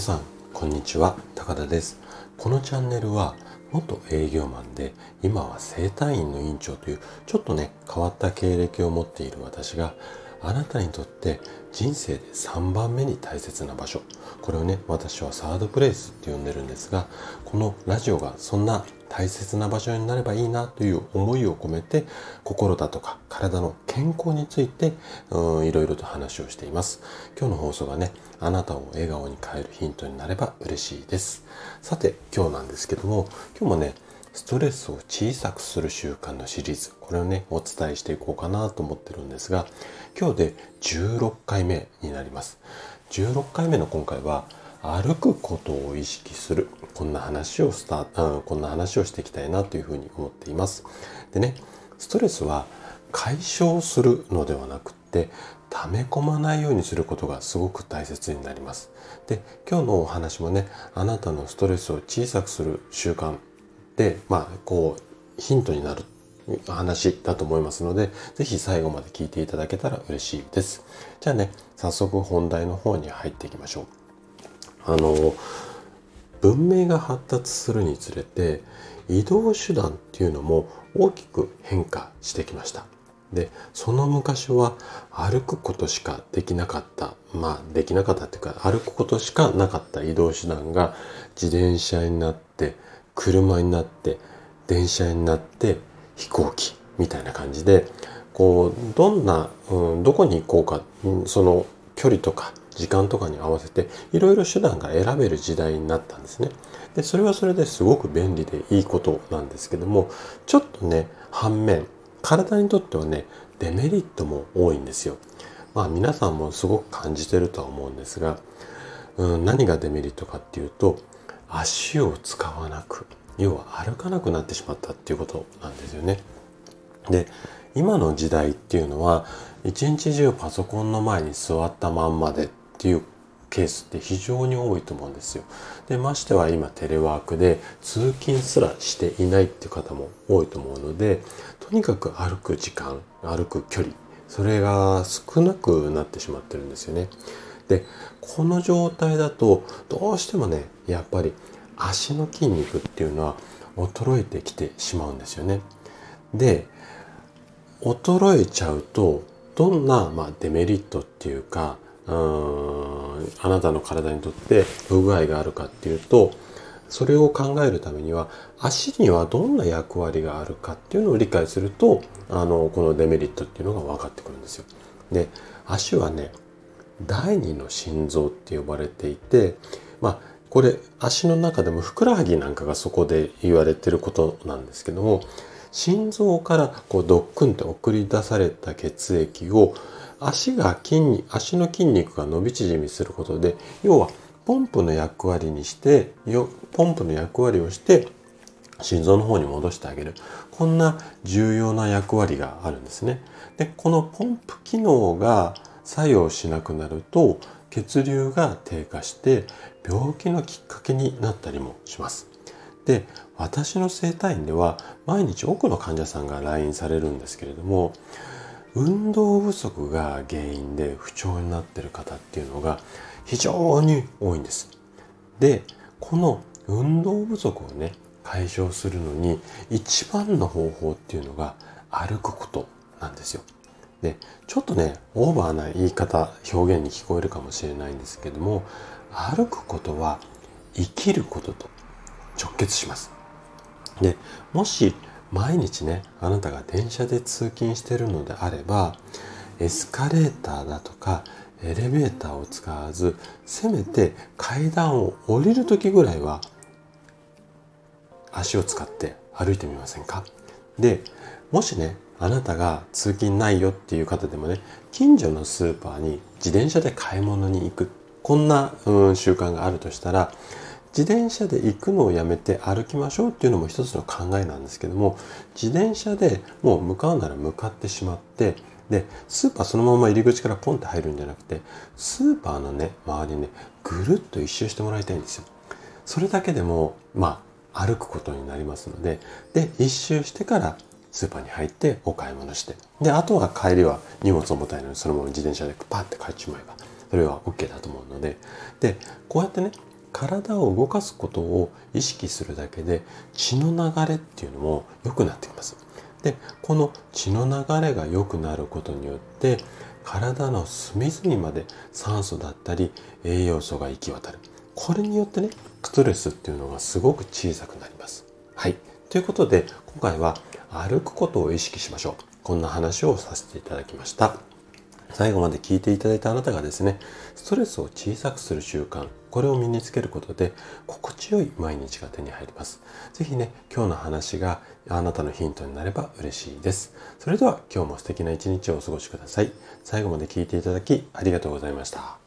さんこんにちは。高田です。このチャンネルは元営業マンで今は整体院の院長というちょっとね変わった経歴を持っている私があなたにとって人生で3番目に大切な場所。これをね私はサードプレイスって呼んでるんですがこのラジオがそんな大切な場所になればいいなという思いを込めて心だとか体の健康についてうんいろいろと話をしています。今日の放送がねあなたを笑顔に変えるヒントになれば嬉しいです。さて今日なんですけども今日もねストレスを小さくする習慣のシリーズ。これをねお伝えしていこうかなと思ってるんですが今日で16回目になります。16回目の今回は歩くことを意識する。こんな話をスターこんな話をしていきたいなというふうに思っています。でねストレスは解消するのではなくって溜め込まないようにすることがすごく大切になります。で今日のお話もねあなたのストレスを小さくする習慣でまあこうヒントになる話だと思いますので、ぜひ最後まで聞いていただけたら嬉しいです。じゃあね、早速本題の方に入っていきましょう。あの文明が発達するにつれて移動手段っていうのも大きく変化してきましたでその昔は歩くことしかできなかったまあできなかったっていうか歩くことしかなかった移動手段が自転車になって車になって電車になって飛行機みたいな感じでこうどんな、うん、どこに行こうかその距離とか時間とかに合わせていろいろ手段が選べる時代になったんですね。でそれはそれですごく便利でいいことなんですけどもちょっとね反面体にとってはねデメリットも多いんですよ。まあ皆さんもすごく感じてるとは思うんですが、うん、何がデメリットかっていうと足を使わなく要は歩かなくなってしまったっていうことなんですよね。で今の時代っていうのは一日中パソコンの前に座ったまんまでっていうケースって非常に多いと思うんですよ。で、ましては今テレワークで通勤すらしていないっていう方も多いと思うので、とにかく歩く時間、歩く距離、それが少なくなってしまってるんですよね。で、この状態だとどうしてもね、やっぱり足の筋肉っていうのは衰えてきてしまうんですよね。で、衰えちゃうとどんな、まあ、デメリットっていうかうーんあなたの体にとって不具合があるかっていうとそれを考えるためには足にはどんな役割があるかっていうのを理解するとあのこのデメリットっていうのが分かってくるんですよ。で足はね第二の心臓って呼ばれていてまあこれ足の中でもふくらはぎなんかがそこで言われてることなんですけども心臓からこうドックンと送り出された血液を足が筋肉、足の筋肉が伸び縮みすることで、要はポンプの役割にして、ポンプの役割をして、心臓の方に戻してあげる。こんな重要な役割があるんですね。で、このポンプ機能が作用しなくなると、血流が低下して病気のきっかけになったりもします。で、私の整体院では毎日多くの患者さんが来院されるんですけれども、運動不足が原因で不調になっている方っていうのが非常に多いんです。で、この運動不足をね、解消するのに一番の方法っていうのが歩くことなんですよ。で、ちょっとね、オーバーな言い方、表現に聞こえるかもしれないんですけども、歩くことは生きることと直結します。で、もし毎日ねあなたが電車で通勤してるのであればエスカレーターだとかエレベーターを使わずせめて階段を降りる時ぐらいは足を使って歩いてみませんか？でもしねあなたが通勤ないよっていう方でもね近所のスーパーに自転車で買い物に行くこんな、うん、習慣があるとしたら自転車で行くのをやめて歩きましょうっていうのも一つの考えなんですけども自転車でもう向かうなら向かってしまってでスーパーそのまま入り口からポンって入るんじゃなくてスーパーのね周りにねぐるっと一周してもらいたいんですよ。それだけでもまあ歩くことになりますのでで一周してからスーパーに入ってお買い物してであとは帰りは荷物重たいのにそのまま自転車でパッて帰っちまえばそれは OK だと思うのででこうやってね体を動かすことを意識するだけで血の流れっていうのも良くなってきます。で、この血の流れが良くなることによって体の隅々まで酸素だったり栄養素が行き渡る。これによってね、ストレスっていうのがすごく小さくなります。はい。ということで、今回は歩くことを意識しましょう。こんな話をさせていただきました。最後まで聞いていただいたあなたがですね、ストレスを小さくする習慣、これを身につけることで、心地よい毎日が手に入ります。ぜひね、今日の話があなたのヒントになれば嬉しいです。それでは今日も素敵な一日をお過ごしください。最後まで聞いていただきありがとうございました。